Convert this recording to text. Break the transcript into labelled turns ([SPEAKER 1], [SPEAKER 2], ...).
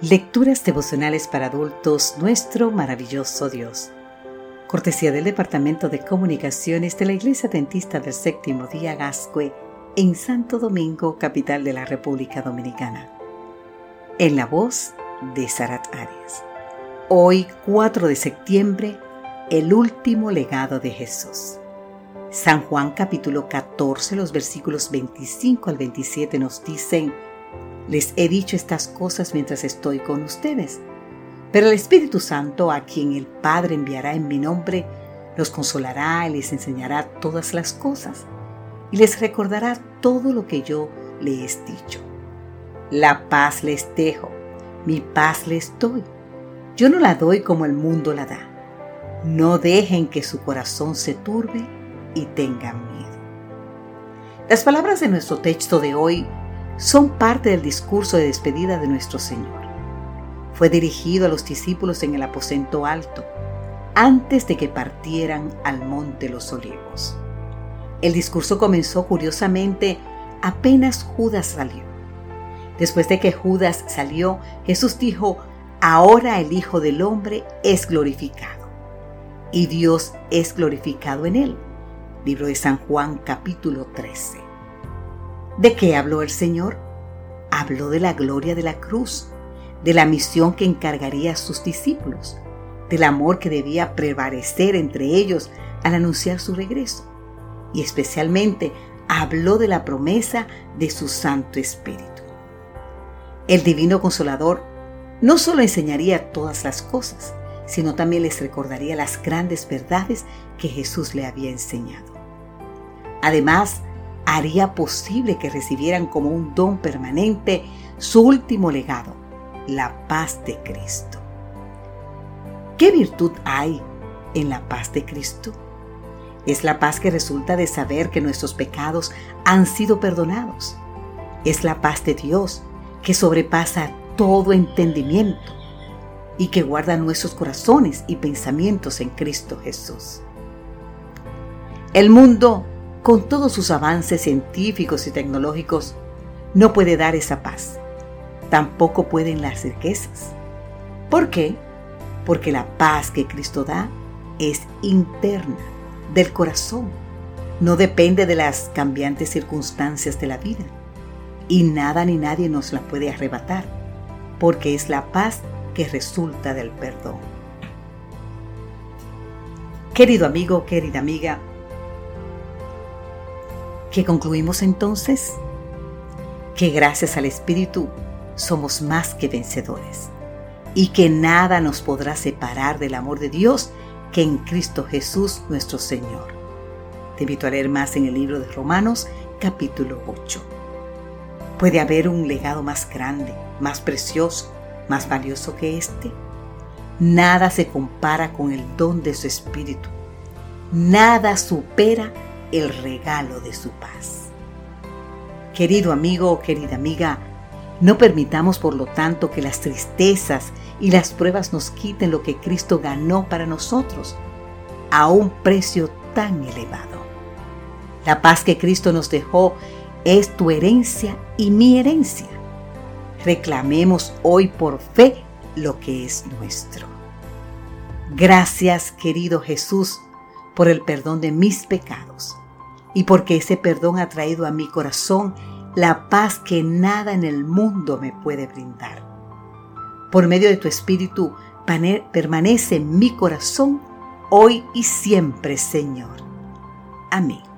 [SPEAKER 1] Lecturas devocionales para adultos, nuestro maravilloso Dios. Cortesía del Departamento de Comunicaciones de la Iglesia Dentista del Séptimo Día Gascue en Santo Domingo, capital de la República Dominicana. En la voz de Sarat Arias. Hoy, 4 de septiembre, el último legado de Jesús. San Juan capítulo 14, los versículos 25 al 27 nos dicen, les he dicho estas cosas mientras estoy con ustedes. Pero el Espíritu Santo, a quien el Padre enviará en mi nombre, los consolará y les enseñará todas las cosas y les recordará todo lo que yo les he dicho. La paz les dejo, mi paz les doy. Yo no la doy como el mundo la da. No dejen que su corazón se turbe y tengan miedo. Las palabras de nuestro texto de hoy son parte del discurso de despedida de nuestro Señor. Fue dirigido a los discípulos en el aposento alto, antes de que partieran al monte los olivos. El discurso comenzó curiosamente apenas Judas salió. Después de que Judas salió, Jesús dijo, ahora el Hijo del Hombre es glorificado y Dios es glorificado en él. Libro de San Juan capítulo 13. ¿De qué habló el Señor? Habló de la gloria de la cruz, de la misión que encargaría a sus discípulos, del amor que debía prevalecer entre ellos al anunciar su regreso. Y especialmente habló de la promesa de su Santo Espíritu. El Divino Consolador no solo enseñaría todas las cosas, sino también les recordaría las grandes verdades que Jesús le había enseñado. Además, haría posible que recibieran como un don permanente su último legado, la paz de Cristo. ¿Qué virtud hay en la paz de Cristo? Es la paz que resulta de saber que nuestros pecados han sido perdonados. Es la paz de Dios que sobrepasa todo entendimiento y que guarda nuestros corazones y pensamientos en Cristo Jesús. El mundo con todos sus avances científicos y tecnológicos, no puede dar esa paz. Tampoco pueden las riquezas. ¿Por qué? Porque la paz que Cristo da es interna, del corazón. No depende de las cambiantes circunstancias de la vida. Y nada ni nadie nos la puede arrebatar, porque es la paz que resulta del perdón. Querido amigo, querida amiga, ¿Qué concluimos entonces? Que gracias al Espíritu somos más que vencedores y que nada nos podrá separar del amor de Dios que en Cristo Jesús nuestro Señor. Te invito a leer más en el libro de Romanos capítulo 8. ¿Puede haber un legado más grande, más precioso, más valioso que este? Nada se compara con el don de su Espíritu. Nada supera el regalo de su paz. Querido amigo o querida amiga, no permitamos por lo tanto que las tristezas y las pruebas nos quiten lo que Cristo ganó para nosotros a un precio tan elevado. La paz que Cristo nos dejó es tu herencia y mi herencia. Reclamemos hoy por fe lo que es nuestro. Gracias, querido Jesús, por el perdón de mis pecados y porque ese perdón ha traído a mi corazón la paz que nada en el mundo me puede brindar. Por medio de tu Espíritu permanece en mi corazón hoy y siempre, Señor. Amén.